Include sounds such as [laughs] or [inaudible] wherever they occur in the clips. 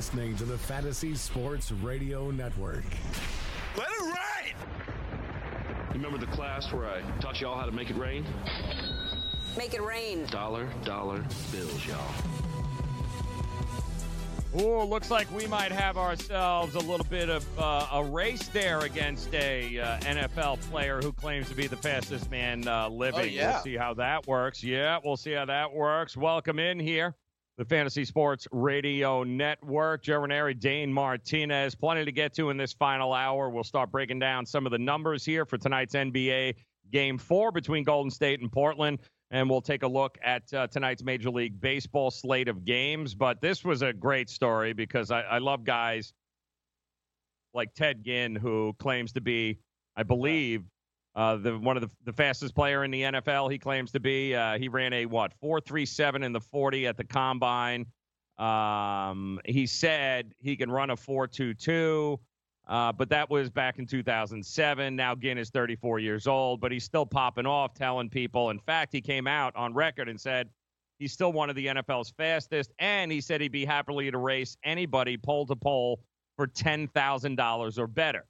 You're listening to the Fantasy Sports Radio Network. Let it rain! You remember the class where I taught y'all how to make it rain? Make it rain. Dollar, dollar bills, y'all. Oh, looks like we might have ourselves a little bit of uh, a race there against a uh, NFL player who claims to be the fastest man uh, living. Oh, yeah. We'll see how that works. Yeah, we'll see how that works. Welcome in here, the Fantasy Sports Radio Network. Joe Raineri, Dane Martinez. Plenty to get to in this final hour. We'll start breaking down some of the numbers here for tonight's NBA Game 4 between Golden State and Portland and we'll take a look at uh, tonight's Major League Baseball slate of games. But this was a great story because I, I love guys like Ted Ginn, who claims to be, I believe, uh, the one of the, the fastest player in the NFL. He claims to be. Uh, he ran a what four three seven in the forty at the combine. Um, he said he can run a four two two. Uh, but that was back in 2007. Now Ginn is 34 years old, but he's still popping off, telling people. In fact, he came out on record and said he's still one of the NFL's fastest, and he said he'd be happily to race anybody pole to pole for $10,000 or better.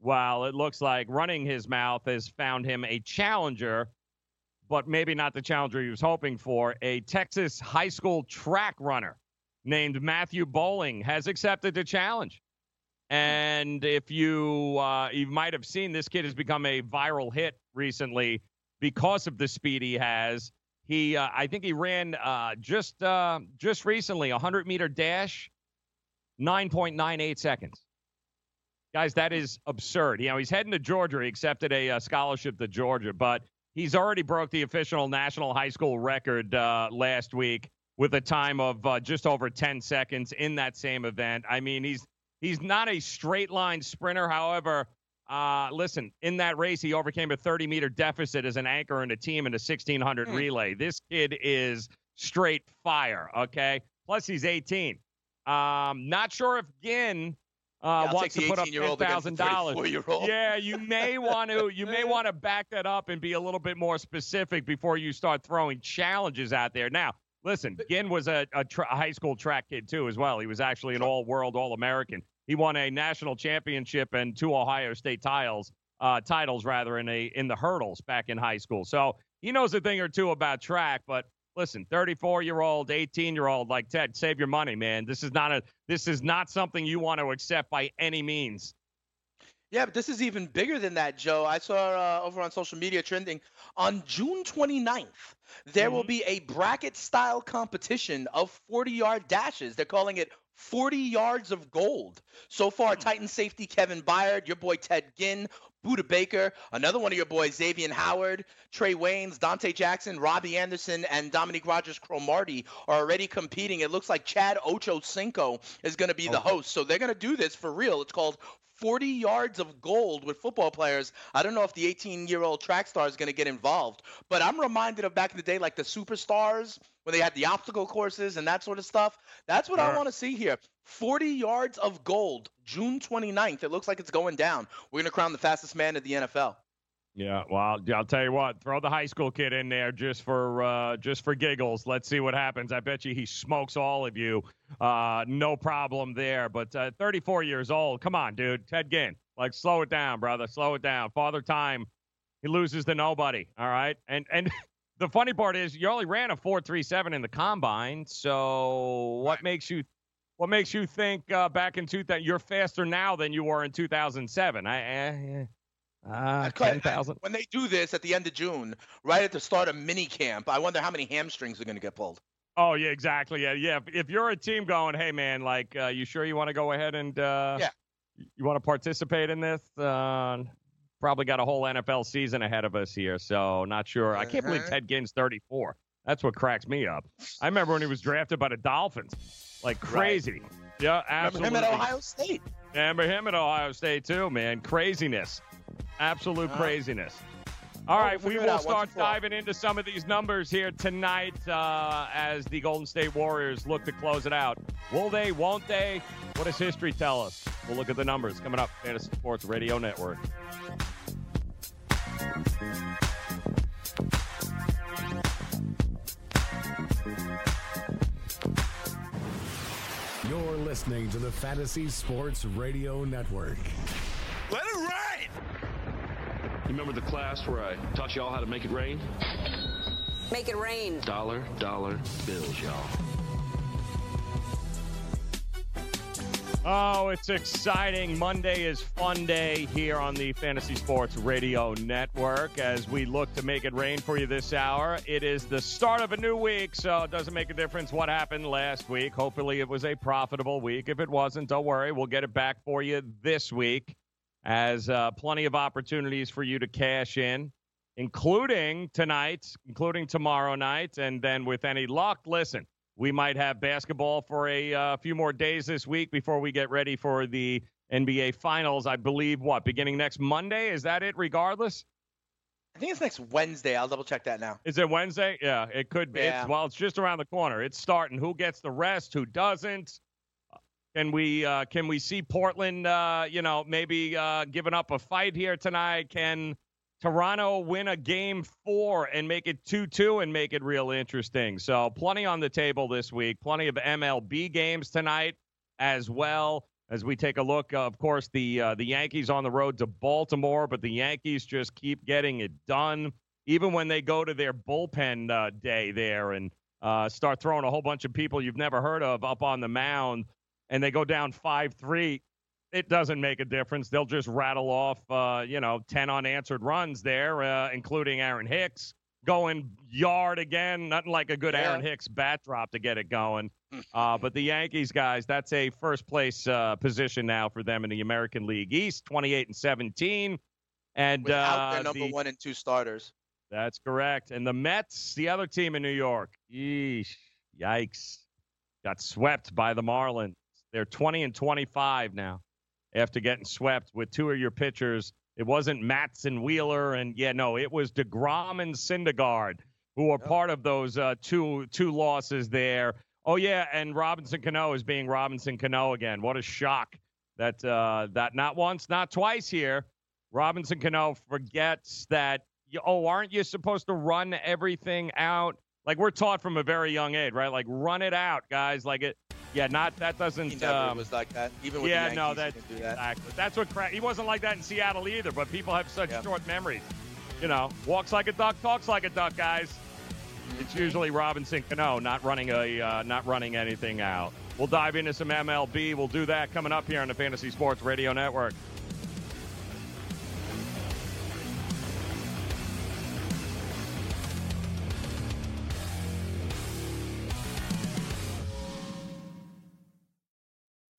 While it looks like running his mouth has found him a challenger, but maybe not the challenger he was hoping for. A Texas high school track runner named Matthew Boling has accepted the challenge. And if you uh, you might have seen, this kid has become a viral hit recently because of the speed he has. He, uh, I think he ran uh, just uh, just recently a hundred meter dash, nine point nine eight seconds. Guys, that is absurd. You know, he's heading to Georgia. He accepted a uh, scholarship to Georgia, but he's already broke the official national high school record uh, last week with a time of uh, just over 10 seconds in that same event. I mean, he's He's not a straight line sprinter. However, uh, listen, in that race, he overcame a 30 meter deficit as an anchor in a team in a 1600 Hmm. relay. This kid is straight fire. Okay. Plus, he's 18. Um, not sure if Ginn uh, Yeah, wants to put up 18-year-old ten thousand dollars. 34-year-old. Yeah, you may [laughs] want to. You may want to back that up and be a little bit more specific before you start throwing challenges out there. Now, listen, Ginn was a, a, tra- high school track kid too, as well. He was actually an all-world, all-American. He won a national championship and two Ohio State titles, uh, titles rather, in a in the hurdles back in high school. So he knows a thing or two about track. But listen, 34 year old, 18 year old, like Ted, save your money, man. This is not a this is not something you want to accept by any means. Yeah, but this is even bigger than that, Joe. I saw uh, over on social media trending on June 29th, there will be a bracket style competition of 40 yard dashes. They're calling it 40 yards of gold. So far, Titan safety Kevin Byard, your boy Ted Ginn, Budda Baker, another one of your boys, Xavier Howard, Trae Waynes, Dante Jackson, Robby Anderson, and Dominique Rodgers Cromartie are already competing. It looks like Chad Ocho Cinco is going to be the host. So they're going to do this for real. It's called 40 yards of gold with football players. I don't know if the 18 year old track star is going to get involved, but I'm reminded of back in the day, like the superstars when they had the obstacle courses and that sort of stuff. That's what I want to see here. 40 yards of gold, June 29th. It looks like it's going down. We're going to crown the fastest man in the NFL. Yeah, well, I'll tell you what. Throw the high school kid in there just for uh, just for giggles. Let's see what happens. I bet you he smokes all of you. Uh, no problem there. But uh, 34 years old. Come on, dude. Ted Ginn. Like, slow it down, brother. Slow it down. Father Time. He loses to nobody. All right. And and [laughs] the funny part is, you only ran a 4.37 in the combine. So what makes you what makes you think uh, back in 2000 you're faster now than you were in 2007? I. Uh, uh, Cut- 10,000. When they do this at the end of June, right at the start of mini camp, I wonder how many hamstrings are going to get pulled. Oh yeah, exactly. Yeah, yeah. If, if you're a team going, hey man, like, uh, you sure you want to go ahead and uh, Yeah. you want to participate in this? Uh, probably got a whole NFL season ahead of us here, so not sure. I can't believe Uh-huh. Ted Ginn's 34. That's what cracks me up. I remember when he was drafted by the Dolphins, like crazy. Yeah, absolutely. Remember him at Ohio State. Remember him at Ohio State too, man. Craziness, absolute Uh, craziness. All right, we'll we will start and for all. diving into some of these numbers here tonight uh, as the Golden State Warriors look to close it out. Will they? Won't they? What does history tell us? We'll look at the numbers coming up. Fantasy Sports Radio Network. You're listening to the Fantasy Sports Radio Network. Let it rain! You remember the class where I taught y'all how to make it rain? Make it rain. Dollar, dollar bills, y'all. Oh, it's exciting. Monday is fun day here on the Fantasy Sports Radio Network as we look to make it rain for you this hour. It is the start of a new week, so it doesn't make a difference what happened last week. Hopefully, it was a profitable week. If it wasn't, don't worry. We'll get it back for you this week as uh, plenty of opportunities for you to cash in, including tonight, including tomorrow night. And then, with any luck, listen, we might have basketball for a uh, few more days this week before we get ready for the NBA Finals. I believe what beginning next Monday is that it? Regardless, I think it's next Wednesday. I'll double check that now. is it Wednesday? Yeah, it could be. Yeah. It's, well, it's just around the corner. It's starting. Who gets the rest? Who doesn't? Can we uh, can we see Portland? Uh, you know, maybe uh, giving up a fight here tonight. Can Toronto win a game four and make it 2 2 and make it real interesting. So, plenty on the table this week. Plenty of MLB games tonight as well. As we take a look, of course, the uh, the Yankees on the road to Baltimore, but the Yankees just keep getting it done, even when they go to their bullpen uh, day there and uh, start throwing a whole bunch of people you've never heard of up on the mound, and they go down five three it doesn't make a difference. They'll just rattle off, uh, you know, 10 unanswered runs there, uh, including Aaron Hicks going yard again. Nothing like a good Yeah. Aaron Hicks bat drop to get it going. Uh, but the Yankees, guys, that's a first place uh, position now for them in the American League East, 28 and 17. And Without uh, their number the- one and two starters. that's correct. And the Mets, the other team in New York, yeesh, yikes, got swept by the Marlins. They're 20 and 25 now after getting swept with two of your pitchers. It wasn't Matz and Wheeler, and yeah, no, it was DeGrom and Syndergaard who were part of those uh, two two losses there. Oh yeah, and Robinson Cano is being Robinson Cano again. What a shock that uh, that not once, not twice here. Robinson Cano forgets that. Oh, aren't you supposed to run everything out? Like we're taught from a very young age, right? Like run it out, guys. Like it. Yeah, not that doesn't. He never um, was like that. Even with yeah, the no, Yankees, that's he didn't do that. exactly. That's what cra- he wasn't like that in Seattle either. But people have such Yeah. short memories. You know, walks like a duck, talks like a duck, guys. It's usually Robinson Cano not running a uh, not running anything out. We'll dive into some MLB. We'll do that coming up here on the Fantasy Sports Radio Network.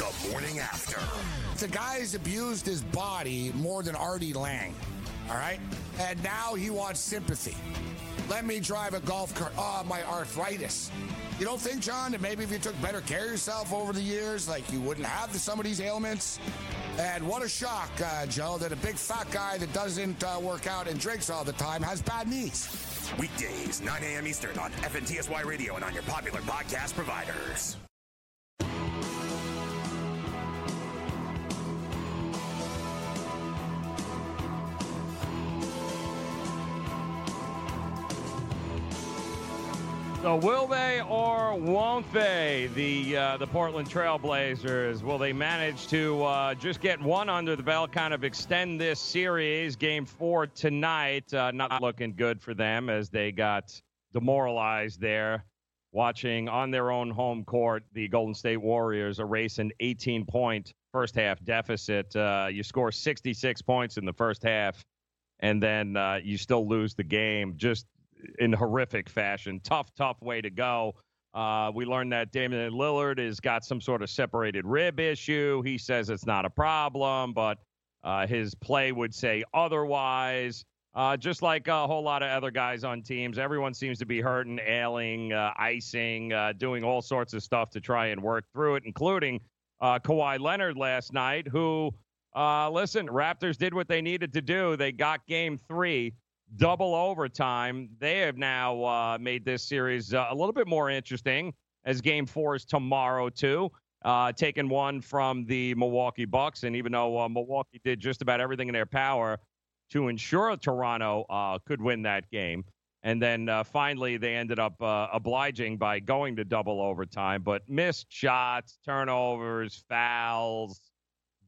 The morning after. The guy's abused his body more than Artie Lange. All right? And now he wants sympathy. Let me drive a golf cart. Oh, my arthritis. You don't think, John, that maybe if you took better care of yourself over the years, like you wouldn't have some of these ailments? And what a shock, uh, Joe, that a big fat guy that doesn't uh, work out and drinks all the time has bad knees. Weekdays, 9 a.m. Eastern on FNTSY Radio and on your popular podcast providers. So will they or won't they? The uh, the Portland Trailblazers will they manage to uh, just get one under the belt, kind of extend this series? Game four tonight, uh, not looking good for them as they got demoralized there. Watching on their own home court, the Golden State Warriors erase an 18 point first half deficit. Uh, you score 66 points in the first half, and then uh, you still lose the game. Just in horrific fashion. Tough, tough way to go. Uh, we learned that Damian Lillard has got some sort of separated rib issue. He says it's not a problem, but uh, his play would say otherwise. Uh, just like a whole lot of other guys on teams, everyone seems to be hurting, ailing, uh, icing, uh, doing all sorts of stuff to try and work through it, including uh, Kawhi Leonard last night, who, listen, Raptors did what they needed to do. They got game three double overtime. They have now uh, made this series uh, a little bit more interesting as game four is tomorrow, too. Uh, taking one from the Milwaukee Bucks. And even though uh, Milwaukee did just about everything in their power to ensure Toronto uh, could win that game. And then uh, finally, they ended up obliging by going to double overtime, but missed shots, turnovers, fouls,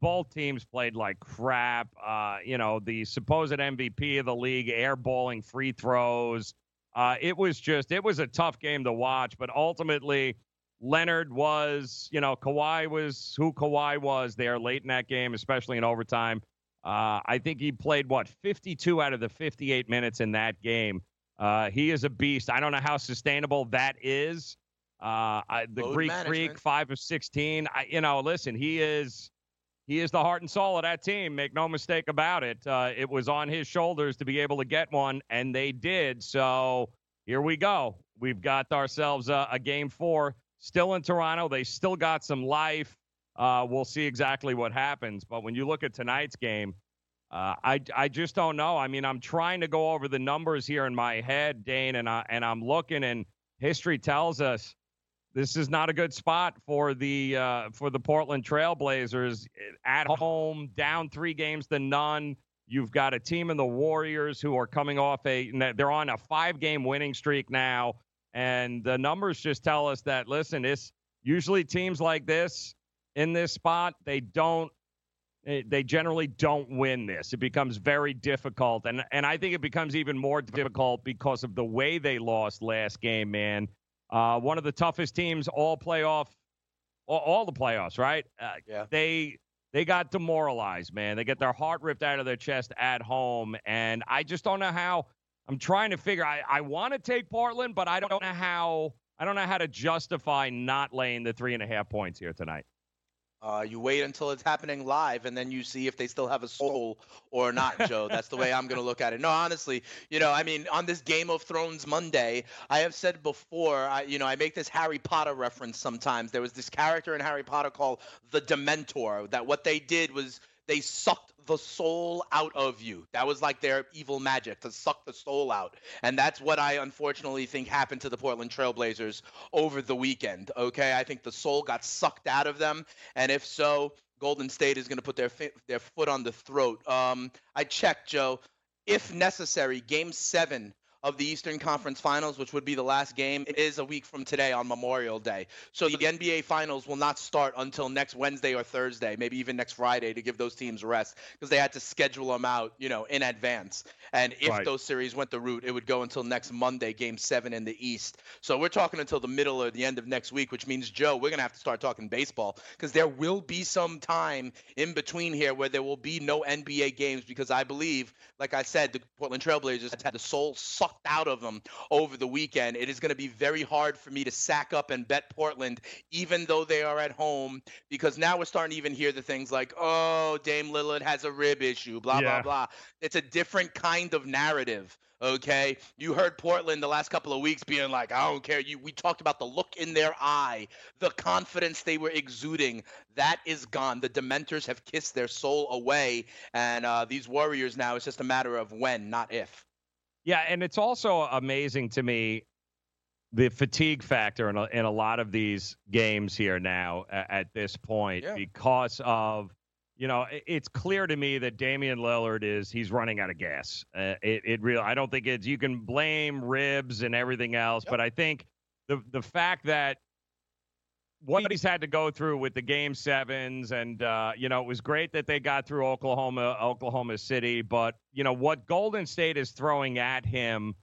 both teams played like crap. Uh, you know, the supposed MVP of the league airballing free throws. Uh, it was just, it was a tough game to watch, but ultimately, Leonard was, you know, Kawhi was who Kawhi was there late in that game, especially in overtime. Uh, I think he played, what, 52 out of the 58 minutes in that game. Uh, he is a beast. I don't know how sustainable that is. Uh, I, the Load Greek management. Freak, 5 of 16. I, you know, listen, he is he is the heart and soul of that team. Make no mistake about it. Uh, it was on his shoulders to be able to get one, and they did. So here we go. We've got ourselves a, a game four still in Toronto. They still got some life. Uh, we'll see exactly what happens. But when you look at tonight's game, uh, I, I just don't know. I mean, I'm trying to go over the numbers here in my head, Dane, and I and I'm looking, and history tells us this is not a good spot for the uh, for the Portland Trailblazers at home, down three games to none. You've got a team in the Warriors who are coming off a they're on a five game winning streak now, and the numbers just tell us that listen, it's usually teams like this in this spot they don't eh, they generally don't win this. It becomes very difficult, and and I think it becomes even more difficult because of the way they lost last game, man. Uh, one of the toughest teams all playoff all, all the playoffs, right? Uh, yeah. They they got demoralized, man. They get their heart ripped out of their chest at home, and I just don't know how. I'm trying to figure. I I want to take Portland, but I don't know how. I don't know how to justify not laying the three and a half points here tonight. Uh, you wait until it's happening live, and then you see if they still have a soul or not, Joe. That's the way I'm going to look at it. No, honestly, you know, I mean, on this Game of Thrones Monday, I have said before, I, you know, I make this Harry Potter reference sometimes. There was this character in Harry Potter called the Dementor. That what they did was they sucked the soul out of you. That was like their evil magic to suck the soul out. And that's what I unfortunately think happened to the Portland Trailblazers over the weekend. Okay, I think the soul got sucked out of them, and if so, Golden State is going to put their their foot on the throat. Um, I checked, Joe. If necessary, Game Seven of the Eastern Conference Finals, which would be the last game, is a week from today on Memorial Day. So the NBA Finals will not start until next Wednesday or Thursday, maybe even next Friday to give those teams rest because they had to schedule them out, you know, in advance. And if Right. those series went the route, it would go until next Monday, Game Seven in the East. So we're talking until the middle or the end of next week, which means Joe, we're gonna have to start talking baseball because there will be some time in between here where there will be no NBA games because I believe, like I said, the Portland Trailblazers had the soul sucked out of them over the weekend. It is going to be very hard for me to sack up and bet Portland, even though they are at home, because now we're starting to even hear the things like, "Oh, Dame Lillard has a rib issue," blah Yeah. blah blah. It's a different kind of narrative. Okay, you heard Portland the last couple of weeks being like, "I don't care." You, we talked about the look in their eye, the confidence they were exuding. That is gone. The Dementors have kissed their soul away, and uh, these Warriors now it's just a matter of when, not if. Yeah, and it's also amazing to me the fatigue factor in a, in a lot of these games here now at, at this point because of you know it- it's clear to me that Damian Lillard is he's running out of gas. Uh, it it real I don't think it's you can blame ribs and everything else, but I think the the fact that what he's had to go through with the game sevens and uh, you know it was great that they got through oklahoma oklahoma city but you know what golden state is throwing at him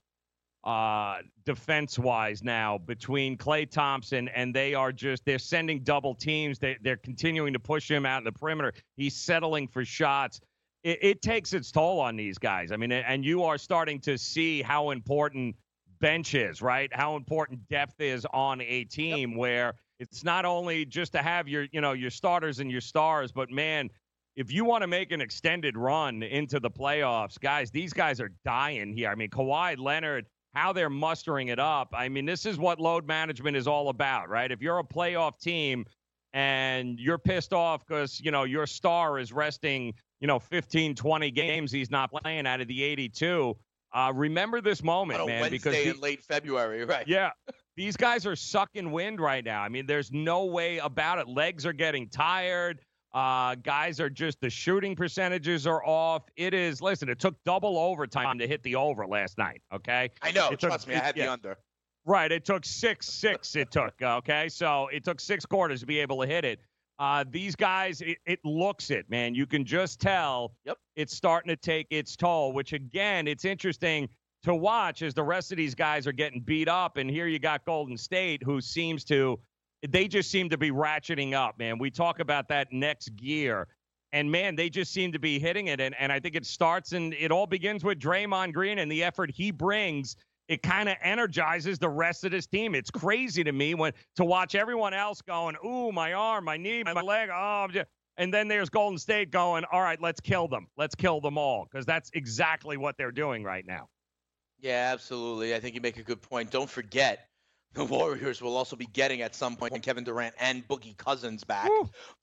uh, defense wise now between Klay Thompson and they are just they're sending double teams. They, they're continuing to push him out in the perimeter. He's settling for shots. It, it takes its toll on these guys. I mean and you are starting to see how important bench is, right? How important depth is on a team where it's not only just to have your, you know, your starters and your stars, but man, if you want to make an extended run into the playoffs, guys, these guys are dying here. I mean, Kawhi Leonard, how they're mustering it up. I mean, this is what load management is all about, right? If you're a playoff team and you're pissed off because, you know, your star is resting, you know, 15, 20 games he's not playing out of the 82. Uh, remember this moment, man, Wednesday because the- in late February, right? yeah. These guys are sucking wind right now. I mean, there's no way about it. Legs are getting tired. Uh, guys are just the shooting percentages are off. It is. Listen, it took double overtime to hit the over last night. Okay, I know. It took- trust me, I had the under. Right. It took six, six. It took. Okay. So it took six quarters to be able to hit it. Uh, these guys, it, it looks it, man. You can just tell yep. it's starting to take its toll, which again, it's interesting to watch as the rest of these guys are getting beat up. And here you got Golden State, who seems to, they just seem to be ratcheting up, man. We talk about that next gear. And man, they just seem to be hitting it. And, and I think it starts and it all begins with Draymond Green and the effort he brings it kind of energizes the rest of this team. It's crazy to me when to watch everyone else going, "Ooh, my arm, my knee, my leg." Oh, and then there's Golden State going, "All right, let's kill them. Let's kill them all," because that's exactly what they're doing right now. Yeah, absolutely. I think you make a good point. Don't forget, [laughs] the Warriors will also be getting at some point Kevin Durant and Boogie Cousins back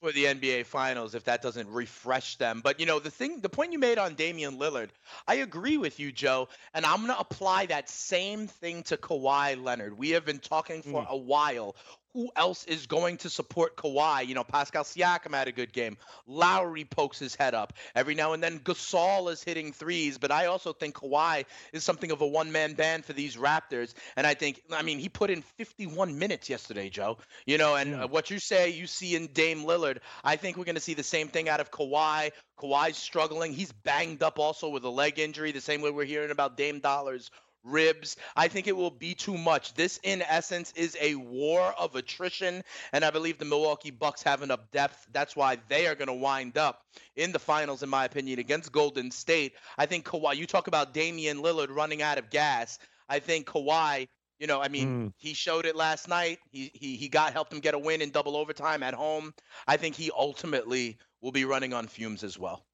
for the NBA Finals if that doesn't refresh them. But you know, the thing, the point you made on Damian Lillard, I agree with you, Joe, and I'm gonna apply that same thing to Kawhi Leonard. We have been talking for mm. a while. Who else is going to support Kawhi? You know, Pascal Siakam had a good game. Lowry pokes his head up. Every now and then Gasol is hitting threes, but I also think Kawhi is something of a one-man band for these Raptors. And I think, I mean, he put in 51 minutes yesterday, Joe. You know, and uh, what you say you see in Dame Lillard, I think we're going to see the same thing out of Kawhi. Kawhi's struggling. He's banged up also with a leg injury, the same way we're hearing about Dame Dollars ribs. I think it will be too much. This, in essence, is a war of attrition, and I believe the Milwaukee Bucks have enough depth. That's why they are going to wind up in the finals, in my opinion, against Golden State. I think Kawhi. You talk about Damian Lillard running out of gas. I think Kawhi. You know, I mean, Mm. he showed it last night. He he he got helped him get a win in double overtime at home. I think he ultimately will be running on fumes as well.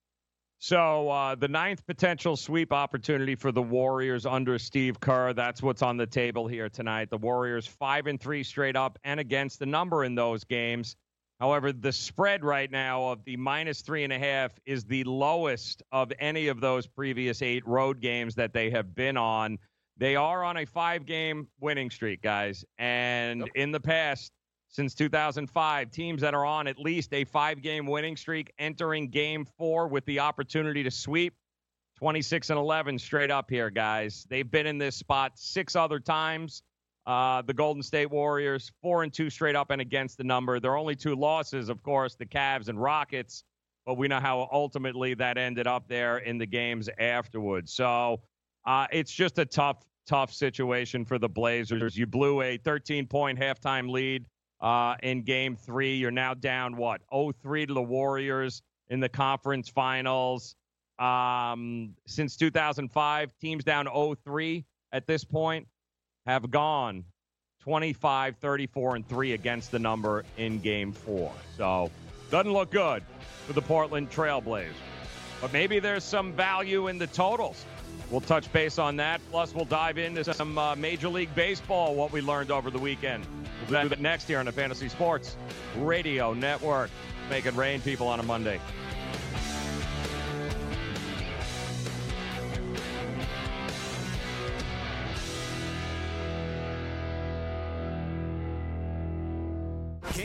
So uh, the ninth potential sweep opportunity for the Warriors under Steve Kerr. That's what's on the table here tonight. The Warriors five and three straight up and against the number in those games. However, the spread right now of the minus three and a half is the lowest of any of those previous eight road games that they have been on. They are on a five game winning streak, guys. And in the past, since 2005, teams that are on at least a five game winning streak entering game four with the opportunity to sweep 26 and 11 straight up here, guys. They've been in this spot six other times. Uh, the Golden State Warriors, four and two straight up and against the number. Their only two losses, of course, the Cavs and Rockets, but we know how ultimately that ended up there in the games afterwards. So uh, it's just a tough, tough situation for the Blazers. You blew a 13 point halftime lead uh, in game three. You're now down, what, 0 3 to the Warriors in the conference finals. Um, since 2005, teams down 0 3 at this point have gone 25, 34, and 3 against the number in game four. So doesn't look good for the Portland Trailblazers. But maybe there's some value in the totals. We'll touch base on that. Plus, we'll dive into some uh, Major League Baseball, what we learned over the weekend. We'll do that next here on the Fantasy Sports Radio Network. Make it rain, people, on a Monday.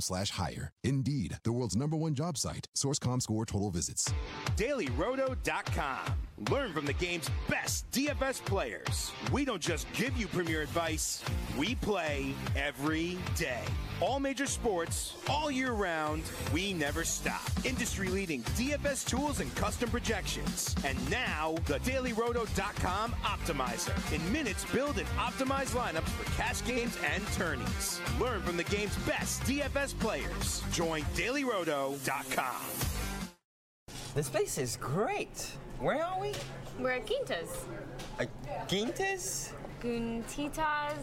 slash hire. Indeed, the world's number one job site. Source.com score total visits. DailyRoto.com. Learn from the game's best DFS players. We don't just give you premier advice, we play every day. All major sports, all year round, we never stop. Industry leading DFS tools and custom projections. And now, the DailyRoto.com Optimizer. In minutes, build and optimize lineups for cash games and tourneys. Learn from the game's best DFS players. Join DailyRoto.com. This place is great. Where are we? We're at Quintas. Uh, Quintas? Guntitas.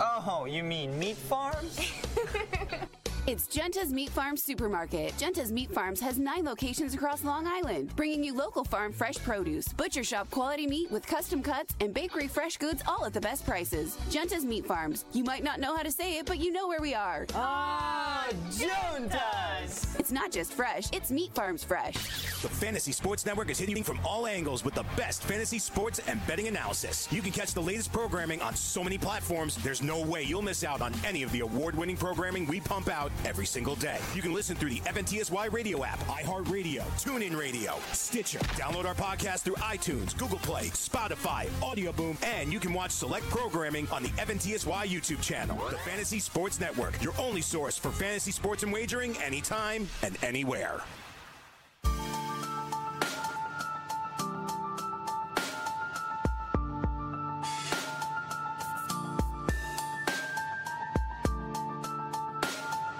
Oh, you mean meat farms? [laughs] It's Genta's Meat Farms Supermarket. Genta's Meat Farms has nine locations across Long Island, bringing you local farm fresh produce, butcher shop quality meat with custom cuts, and bakery fresh goods all at the best prices. Genta's Meat Farms. You might not know how to say it, but you know where we are. Ah, Juntas! It's It's not just fresh, it's Meat Farms fresh. The Fantasy Sports Network is hitting from all angles with the best fantasy sports and betting analysis. You can catch the latest programming on so many platforms, there's no way you'll miss out on any of the award winning programming we pump out every single day. You can listen through the FNTSY radio app, iHeartRadio, TuneIn Radio, Stitcher. Download our podcast through iTunes, Google Play, Spotify, Audio Boom, and you can watch select programming on the FNTSY YouTube channel. The Fantasy Sports Network, your only source for fantasy sports and wagering anytime and anywhere.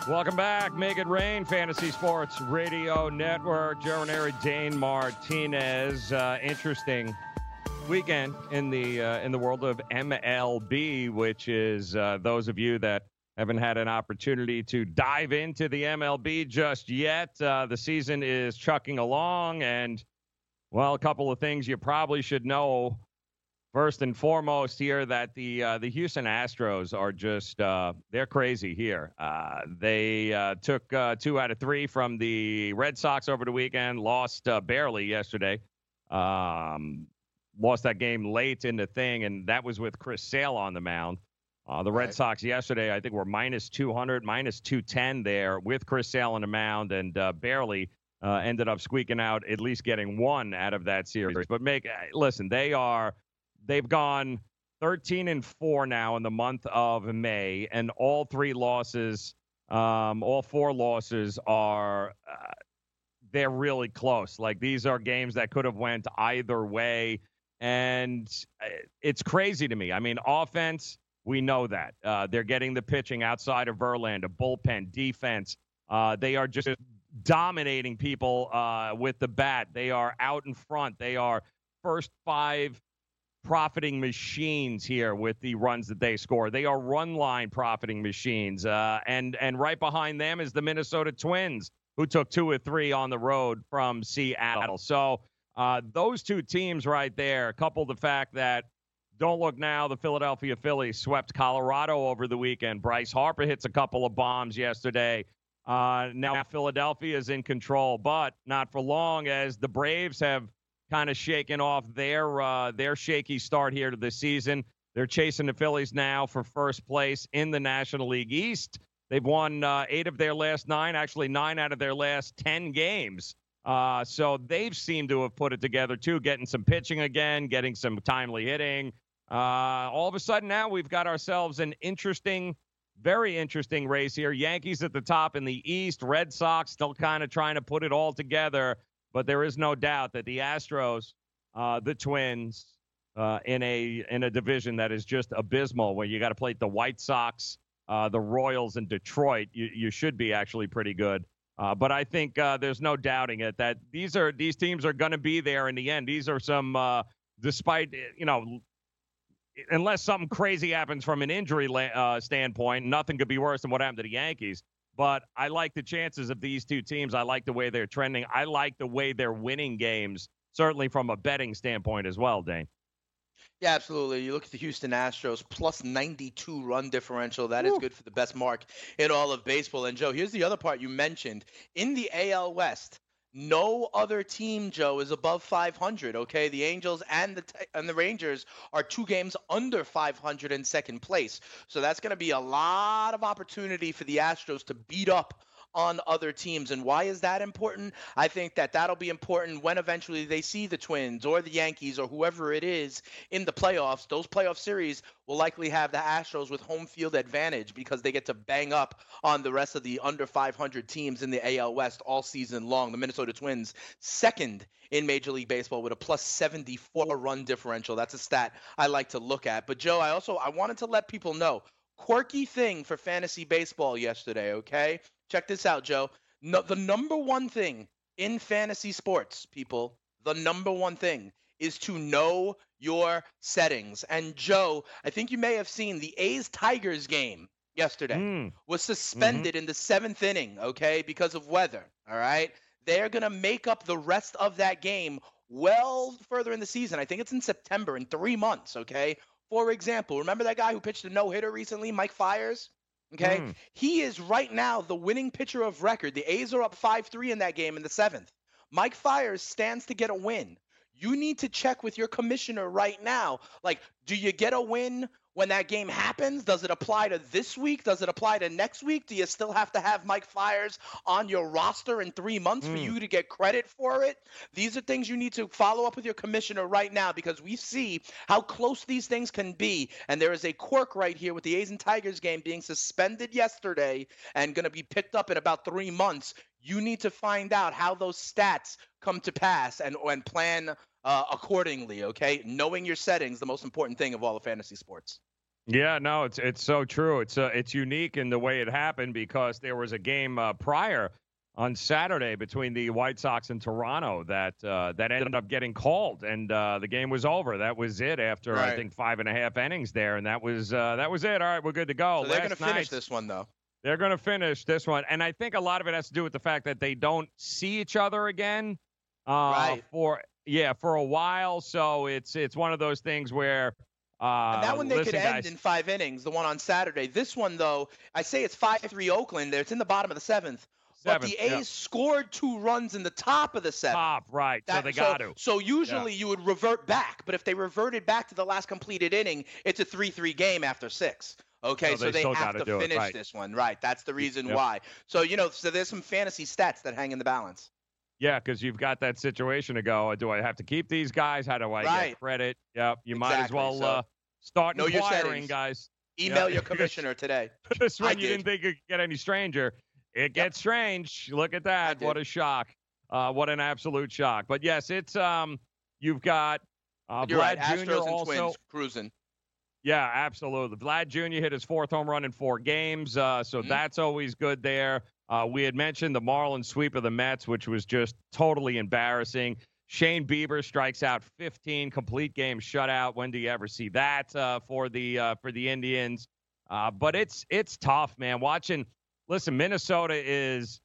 Welcome back. Make it rain. Fantasy Sports Radio Network. Jeremy Dane Martinez. Uh, interesting weekend in the uh, in the world of MLB, which is uh, those of you that haven't had an opportunity to dive into the MLB just yet. Uh, the season is chucking along, and well, a couple of things you probably should know First and foremost, here that the uh, the Houston Astros are just uh, they're crazy here. Uh, they uh, took uh, two out of three from the Red Sox over the weekend, lost uh, barely yesterday. Um, lost that game late in the thing, and that was with Chris Sale on the mound. the Red Sox yesterday, I think, were minus 200, minus 210 there with Chris Sale on the mound, and barely ended up squeaking out at least getting one out of that series. But make listen, they are They've gone 13 and 4 now in the month of May, and all three losses, um, all four losses are. Uh, they're really close. Like these are games that could have went either way, and uh, it's crazy to me. I mean, offense, we know that uh, they're getting the pitching outside of Verlander, bullpen, defense. Uh, they are just dominating people uh, with the bat. They are out in front. They are first five profiting machines here with the runs that they score. They are run line profiting machines. Uh, and and right behind them is the Minnesota Twins, who took two or three on the road from Seattle. So uh, those two teams right there, coupled the fact that don't look now, the Philadelphia Phillies swept Colorado over the weekend. Bryce Harper hits a couple of bombs yesterday. Uh, now Philadelphia is in control, but not for long as the Braves have kind of shaking off their uh, their shaky start here to the season. They're chasing the Phillies now for first place in the National League East. They've won uh, eight of their last nine, actually nine out of their last ten games. Uh, so they've seemed to have put it together too, getting some pitching again, getting some timely hitting. Uh, all of a sudden now we've got ourselves an interesting, very interesting race here. Yankees at the top in the East, Red Sox still kind of trying to put it all together. But there is no doubt that the Astros, uh, the Twins, uh, in a in a division that is just abysmal, where you got to play the White Sox, uh, the Royals, and Detroit, you, you should be actually pretty good. Uh, but I think uh, there's no doubting it that these are these teams are going to be there in the end. These are some, uh, despite you know, unless something crazy happens from an injury standpoint, nothing could be worse than what happened to the Yankees. But I like the chances of these two teams. I like the way they're trending. I like the way they're winning games, certainly from a betting standpoint as well, Dane. Yeah, absolutely. You look at the Houston Astros plus 92 run differential. That Woo. is good for the best mark in all of baseball. And Joe, here's the other part you mentioned. In the AL West, no other team, Joe, is above 500. Okay, the Angels and the and the Rangers are two games under 500 in second place. So that's going to be a lot of opportunity for the Astros to beat up on other teams. And why is that important? I think that that'll be important when eventually they see the Twins or the Yankees or whoever it is in the playoffs. Those playoff series will likely have the Astros with home field advantage because they get to bang up on the rest of the under 500 teams in the AL West all season long. The Minnesota Twins, second in Major League Baseball with a plus 74 run differential. That's a stat I like to look at. But Joe, I also I wanted to let people know quirky thing for fantasy baseball yesterday, okay? Check this out, Joe. No, the number one thing in fantasy sports, people, the number one thing is to know your settings. And Joe, I think you may have seen the A's Tigers game yesterday mm. was suspended mm-hmm. in the seventh inning, okay, because of weather. All right. They're going to make up the rest of that game well further in the season. I think it's in September in three months, okay? For example, remember that guy who pitched a no hitter recently, Mike Fiers? Okay, Mm. he is right now the winning pitcher of record. The A's are up five three in that game in the seventh. Mike Fiers stands to get a win. You need to check with your commissioner right now. Like, do you get a win when that game happens? Does it apply to this week? Does it apply to next week? Do you still have to have Mike Fiers on your roster in three months for Mm. you to get credit for it? These are things you need to follow up with your commissioner right now because we see how close these things can be. And there is a quirk right here with the A's and Tigers game being suspended yesterday and going to be picked up in about three months. You need to find out how those stats come to pass and and plan uh, accordingly. Okay, knowing your settings, the most important thing of all of fantasy sports. Yeah, no, it's it's so true. It's uh, it's unique in the way it happened because there was a game uh, prior on Saturday between the White Sox and Toronto that uh, that ended up getting called, and uh, the game was over. That was it after I think five and a half innings there, and that was uh, that was it. All right, we're good to go. so they're going to finish this one though. They're going to finish this one, and I think a lot of it has to do with the fact that they don't see each other again uh, Right. for yeah for a while. So it's it's one of those things where uh, that one they listen, could end guys, in five innings. The one on Saturday. This one though, I say it's five three Oakland. It's in the bottom of the seventh. But the A's yeah. scored two runs in the top of the seventh. top right. so they got to. So usually you would revert back, but if they reverted back to the last completed inning, it's a three-three game after six. Okay, So so, they they, have to finish right. this one, right? That's the reason Yep. why. So you know, so there's some fantasy stats that hang in the balance. Yeah, because you've got that situation to go. Do I have to keep these guys? How do I Right. get credit? Yep. You might as well so uh, start know inquiring, guys. Email Yeah. your [laughs] commissioner today. [laughs] Just when I you did. didn't think it could get any stranger, it gets strange. Look at that. What a shock. Uh, what an absolute shock. But yes, it's um you've got uh You're Vlad right. Jr. Astros and also Twins cruising. yeah, absolutely. Vlad Jr. hit his fourth home run in four games, uh, so Mm-hmm. that's always good there. Uh, we had mentioned the Marlins sweep of the Mets, which was just totally embarrassing. Shane Bieber strikes out 15 complete game shutout. When do you ever see that uh, for the uh, for the Indians? Uh, but it's it's tough, man. Watching, listen, Minnesota is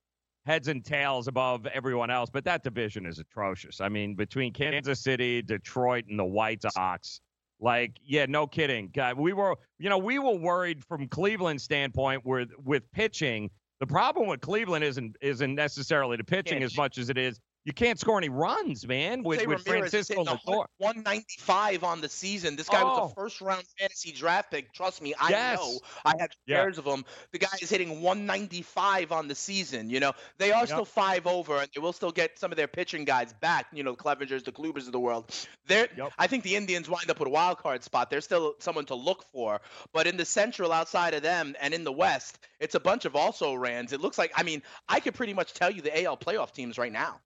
heads and tails above everyone else, but that division is atrocious. I mean, between Kansas City, Detroit, and the White Sox, like, yeah, no kidding. God, we were, you know, we were worried from Cleveland's standpoint with with pitching. The problem with Cleveland isn't isn't necessarily the pitching Can't as much as it is you can't score any runs, man. With, with Francisco hitting Lindor. 195 on the season. This guy was Oh. a first round fantasy draft pick. Trust me, I Yes. know. I have Yeah. of him. The guy is hitting 195 on the season. You know, they are still five over, and they will still get some of their pitching guys back. You know, the Clevingers, the Klubers of the world. They're, I think the Indians wind up with a wild card spot. They're still someone to look for. But in the Central, outside of them, and in the West, it's a bunch of also rans. It looks like. I mean, I could pretty much tell you the AL playoff teams right now.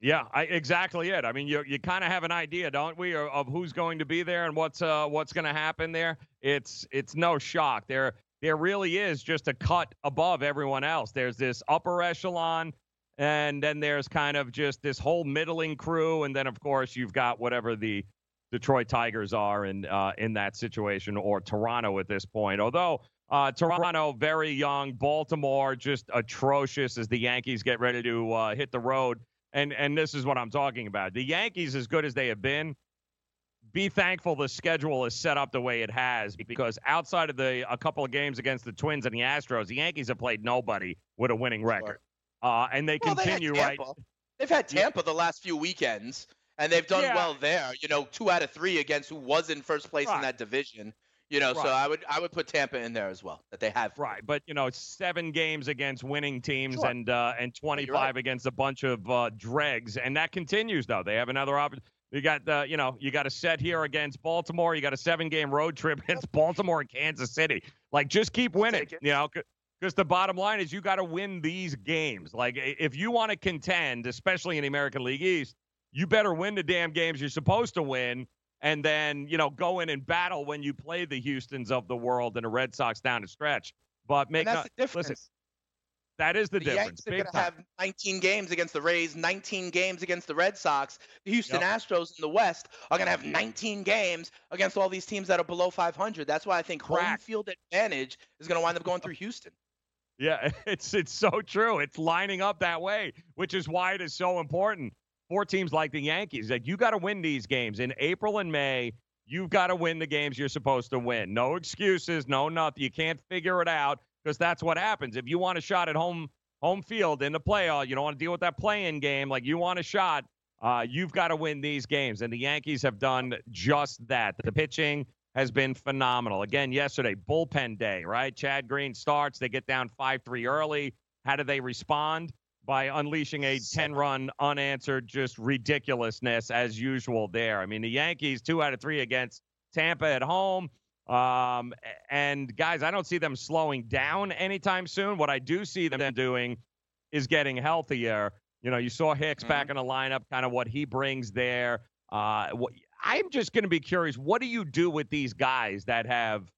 Yeah, I, exactly it. I mean, you you kind of have an idea, don't we, of, who's going to be there and what's uh what's going to happen there. It's it's no shock. There there really is just a cut above everyone else. There's this upper echelon, and then there's kind of just this whole middling crew, and then of course you've got whatever the Detroit Tigers are in uh, in that situation, or Toronto at this point. Although uh, Toronto very young, Baltimore just atrocious as the Yankees get ready to uh, hit the road. And and this is what I'm talking about. The Yankees, as good as they have been, be thankful the schedule is set up the way it has because outside of the a couple of games against the Twins and the Astros, the Yankees have played nobody with a winning record. Uh, and they Well, they continue right. They've had Tampa the last few weekends, and they've done Yeah. well there. You know, two out of three against who was in first place Right. in that division. You know, so I would I would put Tampa in there as well. That they have. Right, but you know, seven games against winning teams Sure. and uh, and 25 against a bunch of uh, dregs, and that continues though. They have another opportunity. You got the, you know, you got a set here against Baltimore. You got a seven-game road trip [laughs] against Baltimore and Kansas City. Like, just keep winning, you know, because the bottom line is you got to win these games. Like, if you want to contend, especially in the American League East, you better win the damn games you're supposed to win, and then you know go in and battle when you play the Houston's of the world and the Red Sox down the stretch. But make no, the difference. listen, that is the, the difference. Yankees are going to have 19 games against the Rays, 19 games against the Red Sox. The Houston Yep. Astros in the West are going to have 19 games against all these teams that are below 500. That's why I think home field advantage is going to wind up going through Houston. Yeah, [laughs] it's it's so true. It's lining up that way, which is why it is so important for teams like the Yankees. Like you got to win these games in April and May. You've got to win the games you're supposed to win. No excuses, no nothing. You can't figure it out because that's what happens. If you want a shot at home home field in the playoff, you don't want to deal with that playing game. Like you want a shot, uh, you've got to win these games, and the Yankees have done just that. The pitching has been phenomenal. Again, yesterday bullpen day, right? Chad Green starts. They get down five three early. How do they respond? By unleashing a 10 run unanswered, just ridiculousness as usual there. I mean, the Yankees, two out of three against Tampa at home. Um, and guys, I don't see them slowing down anytime soon. What I do see them doing is getting healthier. You know, you saw Hicks mm-hmm. back in the lineup, kind of what he brings there. Uh, what, I'm just going to be curious. What do you do with these guys that have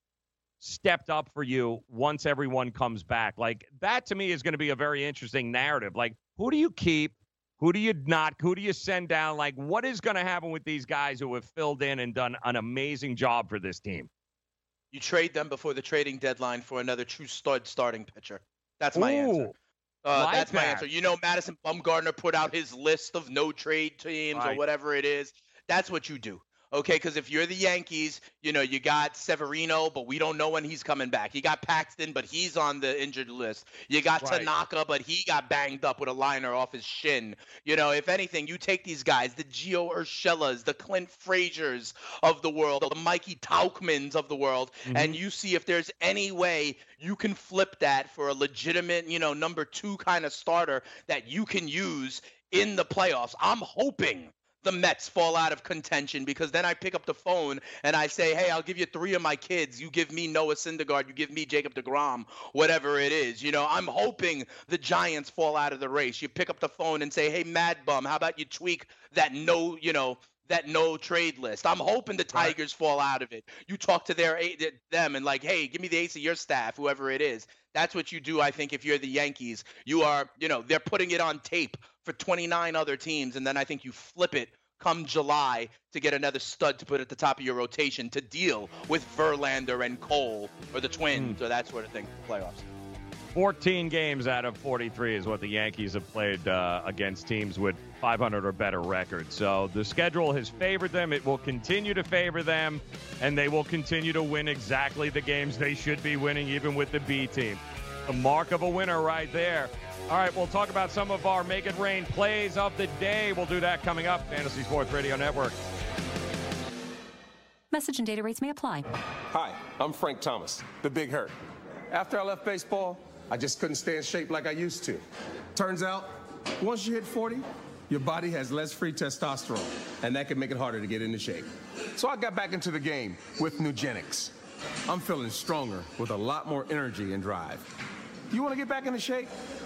stepped up for you once everyone comes back? Like that to me is going to be a very interesting narrative. Like, who do you keep? Who do you not? Who do you send down? Like, what is going to happen with these guys who have filled in and done an amazing job for this team? You trade them before the trading deadline for another true stud starting pitcher. That's my Ooh, answer. Uh, like that's that. my answer. You know, Madison Bumgarner put out his list of no trade teams right. or whatever it is. That's what you do. Okay, because if you're the Yankees, you know, you got Severino, but we don't know when he's coming back. You got Paxton, but he's on the injured list. You got right. Tanaka, but he got banged up with a liner off his shin. You know, if anything, you take these guys, the Gio Urshela's, the Clint Frazier's of the world, the Mikey Tauchmans of the world, mm-hmm. and you see if there's any way you can flip that for a legitimate, you know, number two kind of starter that you can use in the playoffs. I'm hoping the Mets fall out of contention because then I pick up the phone and I say, hey, I'll give you three of my kids. You give me Noah Syndergaard. You give me Jacob DeGrom, whatever it is. You know, I'm hoping the Giants fall out of the race. You pick up the phone and say, hey, Mad Bum, how about you tweak that no, you know, that no trade list. I'm hoping the Tigers right. fall out of it. You talk to their eh, them and like, hey, give me the ace of your staff, whoever it is. That's what you do, I think, if you're the Yankees. You are, you know, they're putting it on tape for 29 other teams, and then I think you flip it come July to get another stud to put at the top of your rotation to deal with Verlander and Cole or the Twins mm. or that sort of thing for playoffs. 14 games out of 43 is what the Yankees have played uh, against teams with 500 or better records. So the schedule has favored them. It will continue to favor them, and they will continue to win exactly the games they should be winning, even with the B team. The mark of a winner right there. All right, we'll talk about some of our Make It Rain plays of the day. We'll do that coming up. Fantasy Sports Radio Network. Message and data rates may apply. Hi, I'm Frank Thomas, the Big Hurt. After I left baseball, I just couldn't stay in shape like I used to. Turns out, once you hit 40, your body has less free testosterone, and that can make it harder to get into shape. So I got back into the game with Nugenix. I'm feeling stronger with a lot more energy and drive. You want to get back into shape?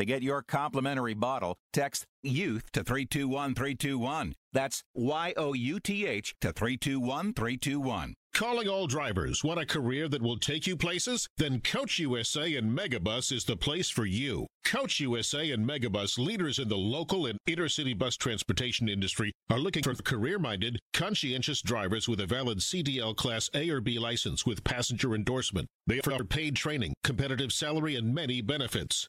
To get your complimentary bottle, text YOUTH to 321321. That's Y O U T H to 321321. Calling all drivers. Want a career that will take you places? Then Coach USA and Megabus is the place for you. Coach USA and Megabus, leaders in the local and intercity bus transportation industry, are looking for career minded, conscientious drivers with a valid CDL Class A or B license with passenger endorsement. They offer paid training, competitive salary, and many benefits.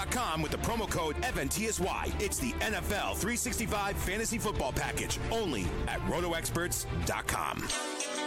with the promo code FNTSY. It's the NFL 365 Fantasy Football Package only at RotoExperts.com.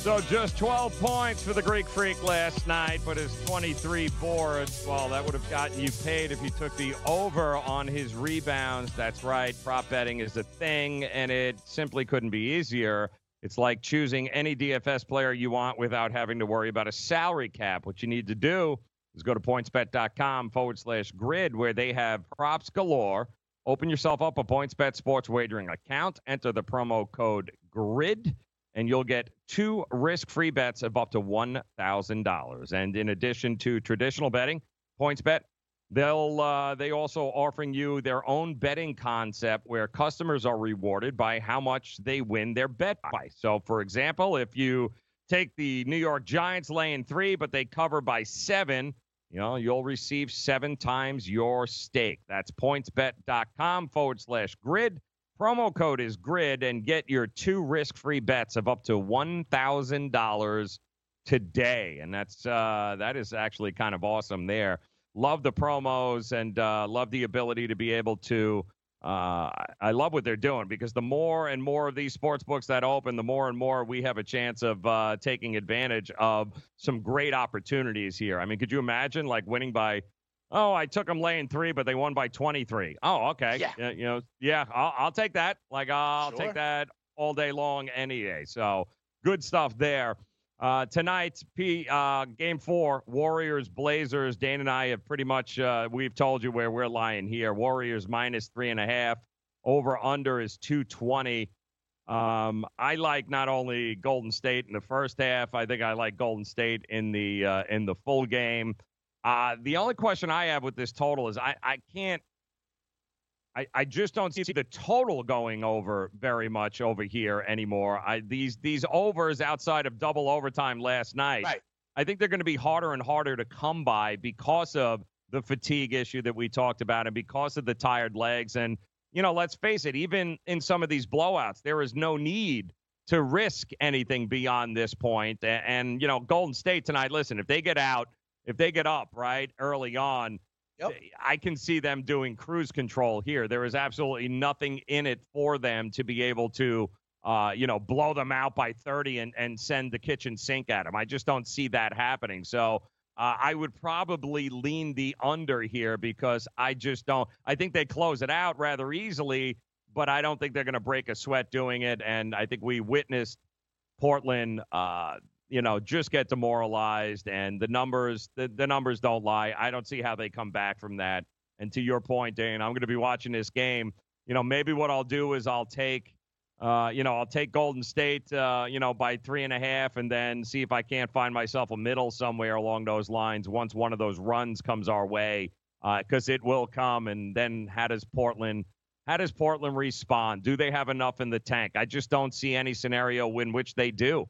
So just 12 points for the Greek Freak last night, but his 23 boards, well, that would have gotten you paid if you took the over on his rebounds. That's right. Prop betting is a thing, and it simply couldn't be easier. It's like choosing any DFS player you want without having to worry about a salary cap. What you need to do is go to pointsbet.com forward slash grid, where they have props galore. Open yourself up a PointsBet sports wagering account. Enter the promo code GRID, and you'll get two risk-free bets of up to $1,000. And in addition to traditional betting, PointsBet, they'll uh, they also offering you their own betting concept where customers are rewarded by how much they win their bet by. So, for example, if you take the New York Giants laying three, but they cover by seven, you know, you'll receive seven times your stake. That's pointsbet.com forward slash grid. Promo code is grid and get your two risk free bets of up to $1,000 today. And that's, uh, that is actually kind of awesome there. Love the promos and uh, love the ability to be able to. Uh, I love what they're doing because the more and more of these sports books that open, the more and more we have a chance of uh, taking advantage of some great opportunities here. I mean, could you imagine like winning by Oh, I took them laying three, but they won by 23. Oh, okay. Yeah. you know, yeah, I'll, I'll take that. Like, I'll Sure. take that all day long any day. So good stuff there. Uh, tonight, P, uh, game four, Warriors, Blazers. Dane and I have pretty much, uh, we've told you where we're lying here. Warriors minus three and a half. Over under is 220. Um, I like not only Golden State in the first half. I think I like Golden State in the uh, in the full game. Uh, the only question I have with this total is I, I can't. I, I just don't see the total going over very much over here anymore. I these these overs outside of double overtime last night. Right. I think they're going to be harder and harder to come by because of the fatigue issue that we talked about and because of the tired legs. And, you know, let's face it, even in some of these blowouts, there is no need to risk anything beyond this point. A- And, you know, Golden State tonight, listen, if they get out, if they get up, right, early on, I can see them doing cruise control here. There is absolutely nothing in it for them to be able to, uh, you know, blow them out by 30 and, and send the kitchen sink at them. I just don't see that happening. So uh, I would probably lean the under here because I just don't. I think they close it out rather easily, but I don't think they're going to break a sweat doing it. And I think we witnessed Portland, uh, you know, just get demoralized, and the numbers, the, the numbers don't lie. I don't see how they come back from that. And to your point, Dane, I'm going to be watching this game. You know, maybe what I'll do is I'll take, uh, you know, I'll take Golden State, uh, you know, by three and a half, and then see if I can't find myself a middle somewhere along those lines once one of those runs comes our way, because it will come. And then how does Portland? How does Portland respond? Do they have enough in the tank? I just don't see any scenario in which they do.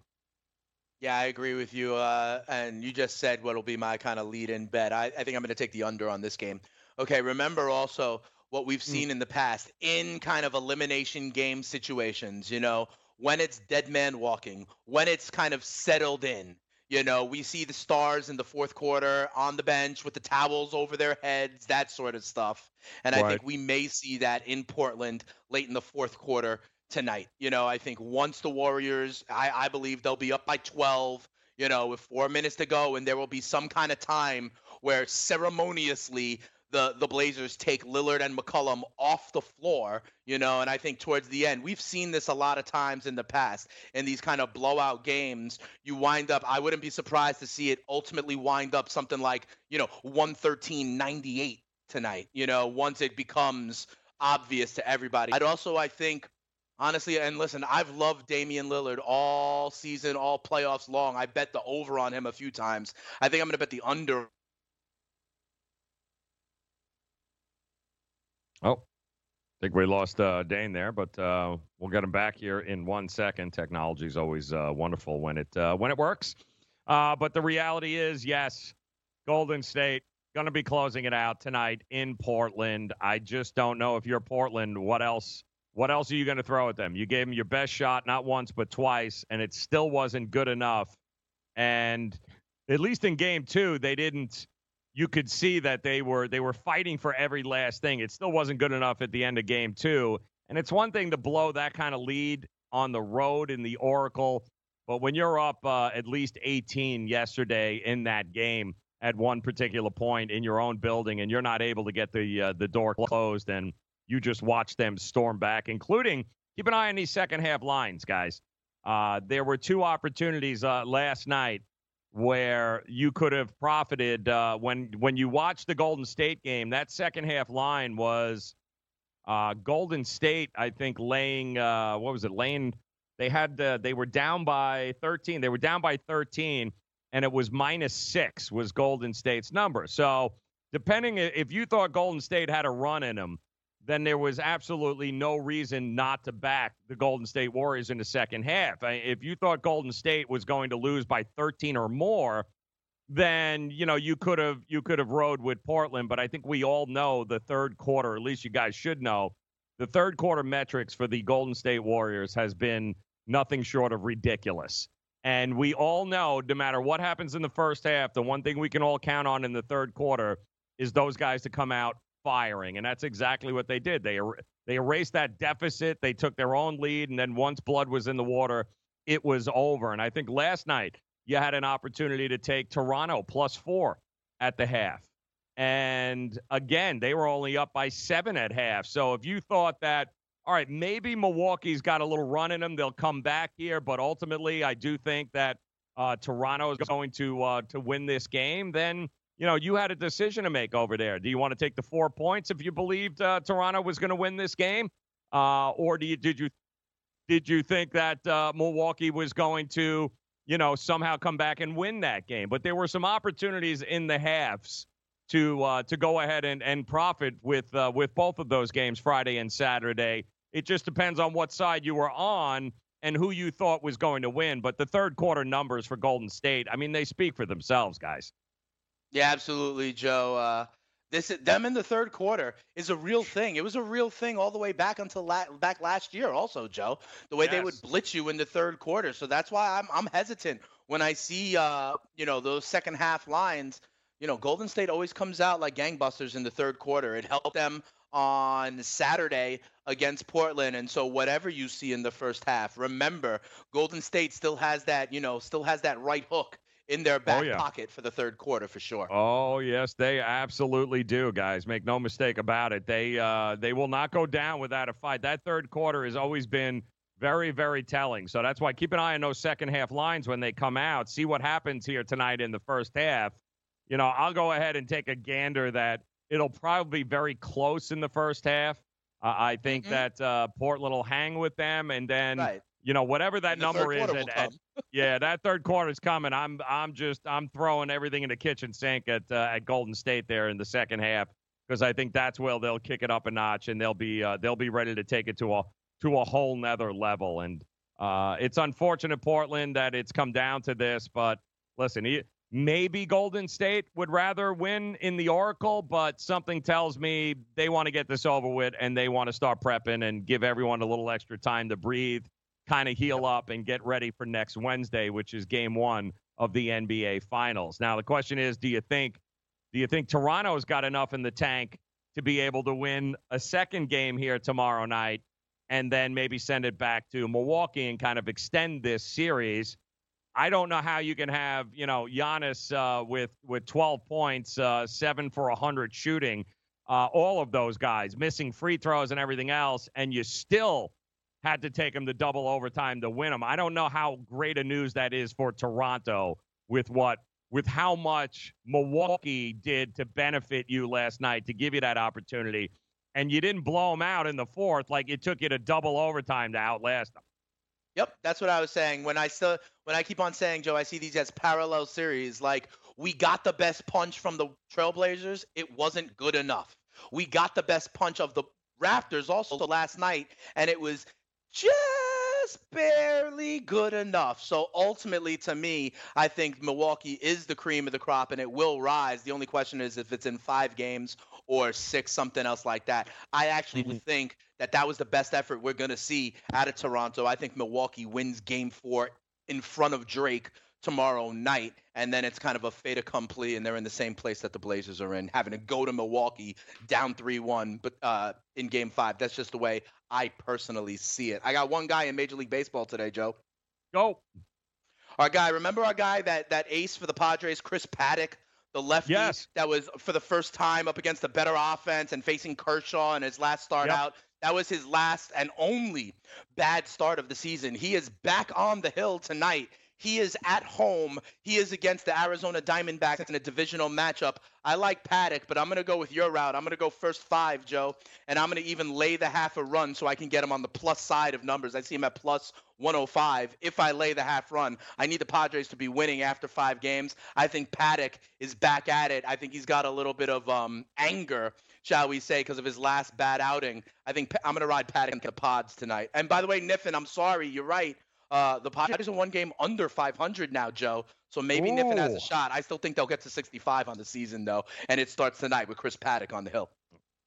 Yeah, I agree with you. Uh, and you just said what'll be my kind of lead-in bet. I, I think I'm going to take the under on this game. Okay, remember also what we've seen in the past in kind of elimination game situations. You know, when it's dead man walking, when it's kind of settled in. You know, we see the stars in the fourth quarter on the bench with the towels over their heads, that sort of stuff. And I think we may see that in Portland late in the fourth quarter tonight. You know, I think once the Warriors, I, I believe they'll be up by 12, you know, with four minutes to go, and there will be some kind of time where ceremoniously the, the Blazers take Lillard and McCollum off the floor, you know, and I think towards the end, we've seen this a lot of times in the past in these kind of blowout games. You wind up, I wouldn't be surprised to see it ultimately wind up something like, you know, 113 98 tonight, you know, once it becomes obvious to everybody. I'd also, I think, honestly, and listen, I've loved Damian Lillard all season, all playoffs long. I bet the over on him a few times. I think I'm going to bet the under. Oh, I think we lost uh, Dane there, but uh, we'll get him back here in one second. Technology is always uh, wonderful when it uh, when it works. Uh, but the reality is, yes, Golden State going to be closing it out tonight in Portland. I just don't know if you're Portland, what else what else are you going to throw at them? You gave them your best shot not once but twice and it still wasn't good enough. And at least in game 2, they didn't you could see that they were they were fighting for every last thing. It still wasn't good enough at the end of game 2. And it's one thing to blow that kind of lead on the road in the Oracle, but when you're up uh, at least 18 yesterday in that game, at one particular point in your own building and you're not able to get the uh, the door closed and you just watch them storm back including keep an eye on these second half lines guys uh, there were two opportunities uh, last night where you could have profited uh, when when you watched the Golden State game that second half line was uh, Golden State I think laying uh, what was it laying they had they were down by 13 they were down by 13 and it was minus six was Golden State's number. So depending if you thought Golden State had a run in them, then there was absolutely no reason not to back the Golden State Warriors in the second half. If you thought Golden State was going to lose by 13 or more, then you know you could have you could have rode with Portland. But I think we all know the third quarter, at least you guys should know, the third quarter metrics for the Golden State Warriors has been nothing short of ridiculous. And we all know no matter what happens in the first half, the one thing we can all count on in the third quarter is those guys to come out firing. And that's exactly what they did. They er- they erased that deficit. They took their own lead and then once blood was in the water, it was over. And I think last night you had an opportunity to take Toronto plus 4 at the half. And again, they were only up by 7 at half. So if you thought that all right, maybe Milwaukee's got a little run in them. They'll come back here, but ultimately, I do think that uh, Toronto is going to uh, to win this game. Then you know you had a decision to make over there. Do you want to take the four points if you believed uh, Toronto was going to win this game, uh, or do you did you did you think that uh, Milwaukee was going to you know somehow come back and win that game? But there were some opportunities in the halves to uh, to go ahead and, and profit with uh, with both of those games Friday and Saturday. It just depends on what side you were on and who you thought was going to win. But the third quarter numbers for Golden State, I mean, they speak for themselves, guys. Yeah, absolutely, Joe. Uh, this them in the third quarter is a real thing. It was a real thing all the way back until la- back last year, also, Joe. The way yes. they would blitz you in the third quarter. So that's why I'm I'm hesitant when I see uh, you know those second half lines you know, Golden State always comes out like gangbusters in the third quarter. It helped them on Saturday against Portland. And so whatever you see in the first half, remember Golden State still has that, you know, still has that right hook in their back oh, yeah. pocket for the third quarter for sure. Oh yes, they absolutely do, guys. Make no mistake about it. They uh, they will not go down without a fight. That third quarter has always been very very telling. So that's why keep an eye on those second half lines when they come out. See what happens here tonight in the first half you know, I'll go ahead and take a gander that it'll probably be very close in the first half. Uh, I think mm-hmm. that uh, Portland will hang with them, and then right. You know whatever that number is, at, at, [laughs] yeah, that third quarter is coming. I'm I'm just I'm throwing everything in the kitchen sink at uh, at Golden State there in the second half because I think that's where they'll kick it up a notch and they'll be uh, they'll be ready to take it to a to a whole nother level. And uh, it's unfortunate Portland that it's come down to this, but listen, he, Maybe Golden State would rather win in the Oracle, but something tells me they want to get this over with and they want to start prepping and give everyone a little extra time to breathe, kind of heal up, and get ready for next Wednesday, which is game one of the NBA Finals. Now, the question is do you think. Do you think Toronto's got enough in the tank to be able to win a second game here tomorrow night and then maybe send it back to Milwaukee and kind of extend this series? I don't know how you can have, you know, Giannis uh, with with 12 points, uh, seven for 100 shooting, uh, all of those guys missing free throws and everything else, and you still had to take them to double overtime to win them. I don't know how great a news that is for Toronto with what with how much Milwaukee did to benefit you last night to give you that opportunity. and you didn't blow them out in the fourth like it took you to double overtime to outlast them. Yep, that's what I was saying. When I still when I keep on saying, Joe, I see these as parallel series. Like we got the best punch from the Trailblazers, it wasn't good enough. We got the best punch of the Raptors also last night, and it was just barely good enough. So ultimately, to me, I think Milwaukee is the cream of the crop, and it will rise. The only question is if it's in five games or six, something else like that. I actually Mm-hmm. think that that was the best effort we're going to see out of Toronto. I think Milwaukee wins game four in front of Drake tomorrow night, and then it's kind of a fait accompli, and they're in the same place that the Blazers are in, having to go to Milwaukee down three-one, but uh, in Game Five. That's just the way I personally see it. I got one guy in Major League Baseball today, Joe. Go. Our guy, remember our guy that that ace for the Padres, Chris Paddack, the lefty Yes. that was for the first time up against a better offense and facing Kershaw in his last start Yep. out. That was his last and only bad start of the season. He is back on the hill tonight. He is at home. He is against the Arizona Diamondbacks in a divisional matchup. I like Paddack, but I'm going to go with your route. I'm going to go first five, Joe, and I'm going to even lay the half a run so I can get him on the plus side of numbers. I see him at plus 105 if I lay the half run. I need the Padres to be winning after five games. I think Paddack is back at it. I think he's got a little bit of um, anger, shall we say, because of his last bad outing. I think I'm going to ride Paddack in the pods tonight. And by the way, Niffin, I'm sorry. You're right. Uh, the Padres are one game under 500 now, Joe. So maybe Niffin has a shot. I still think they'll get to 65 on the season, though. And it starts tonight with Chris Paddack on the hill.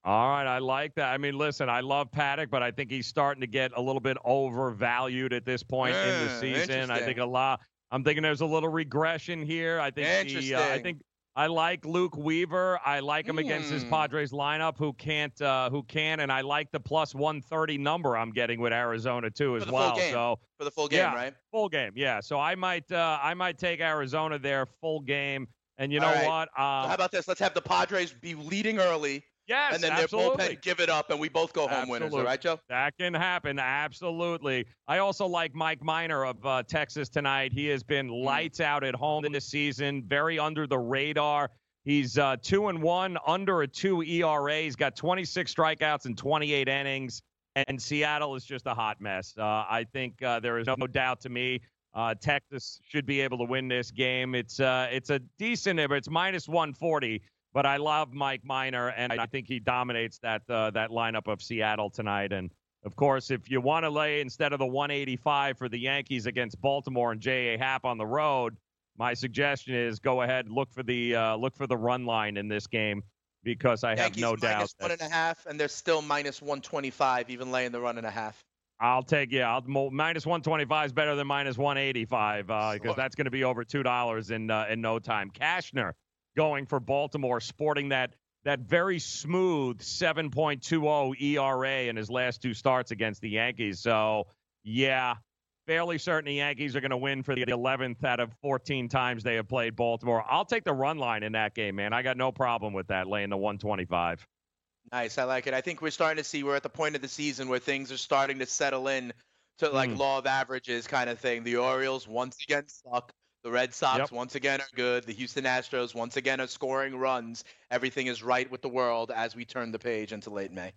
All right, I like that. I mean, listen, I love Paddack, but I think he's starting to get a little bit overvalued at this point in the season. I think a lot. I'm thinking there's a little regression here. I think the, uh, I think I like Luke Weaver. I like him against this Hmm. Padres lineup who can't uh, who can, and I like the plus 130 number I'm getting with Arizona too as For the full well. So For the full game, yeah, right? Full game, yeah. So I might uh, I might take Arizona there full game. And you know All right. what? So Uh, how about this? Let's have the Padres be leading early. Yes, And then absolutely. their bullpen give it up, and we both go home winners. All Absolutely. right, Joe? That can happen. Absolutely. I also like Mike Minor of uh, Texas tonight. He has been Mm. lights out at home this season, very under the radar. He's uh, two and one, under a two ERA. He's got 26 strikeouts in 28 innings, and Seattle is just a hot mess. Uh, I think uh, there is no doubt to me. Uh, Texas should be able to win this game. It's uh, it's a decent, but it's minus 140. But I love Mike Minor, and I think he dominates that uh, that lineup of Seattle tonight. And of course, if you want to lay instead of the 185 for the Yankees against Baltimore and J.A. Happ on the road, my suggestion is go ahead look for the uh, look for the run line in this game because I have Yankees no doubt minus that one and a half, and they're still minus 125, even laying the run and a half. I'll take yeah. I'll, minus 125 is better than minus 185 because Sure. that's going to be over two dollars in uh, in no time. Cashner going for Baltimore, sporting that that very smooth 7.20 ERA in his last two starts against the Yankees. So yeah, fairly certain the Yankees are going to win for the 11th out of 14 times they have played Baltimore. I'll take the run line in that game, man. I got no problem with that laying the 125. Nice, I like it. I think we're starting to see we're at the point of the season where things are starting to settle in to like Mm. law of averages kind of thing. The Orioles once again suck. The Red Sox Yep. once again are good. The Houston Astros once again are scoring runs. Everything is right with the world as we turn the page into late May.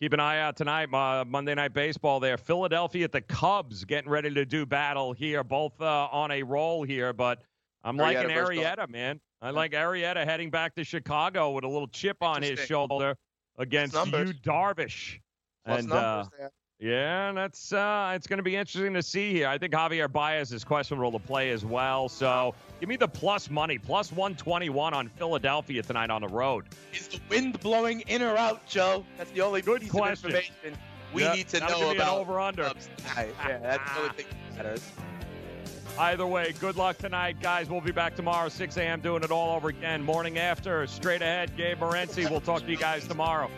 Keep an eye out tonight, uh, Monday Night Baseball. There, Philadelphia at the Cubs, getting ready to do battle here. Both uh, on a roll here, but I'm liking Arrieta, man. I like Arrieta heading back to Chicago with a little chip on his shoulder against Yu, Darvish. Plus and numbers uh, there. Yeah, that's uh, it's going to be interesting to see here. I think Javier Baez is questionable to play as well. So give me the plus money, plus 121 on Philadelphia tonight on the road. Is the wind blowing in or out, Joe? That's the only Good piece question. of information we Yep, need to know about. over-under. Yeah, that's the only thing that matters. Either way, good luck tonight, guys. We'll be back tomorrow, 6 a.m., doing it all over again. Morning after, straight ahead, Gabe Morency. We'll talk to you guys tomorrow.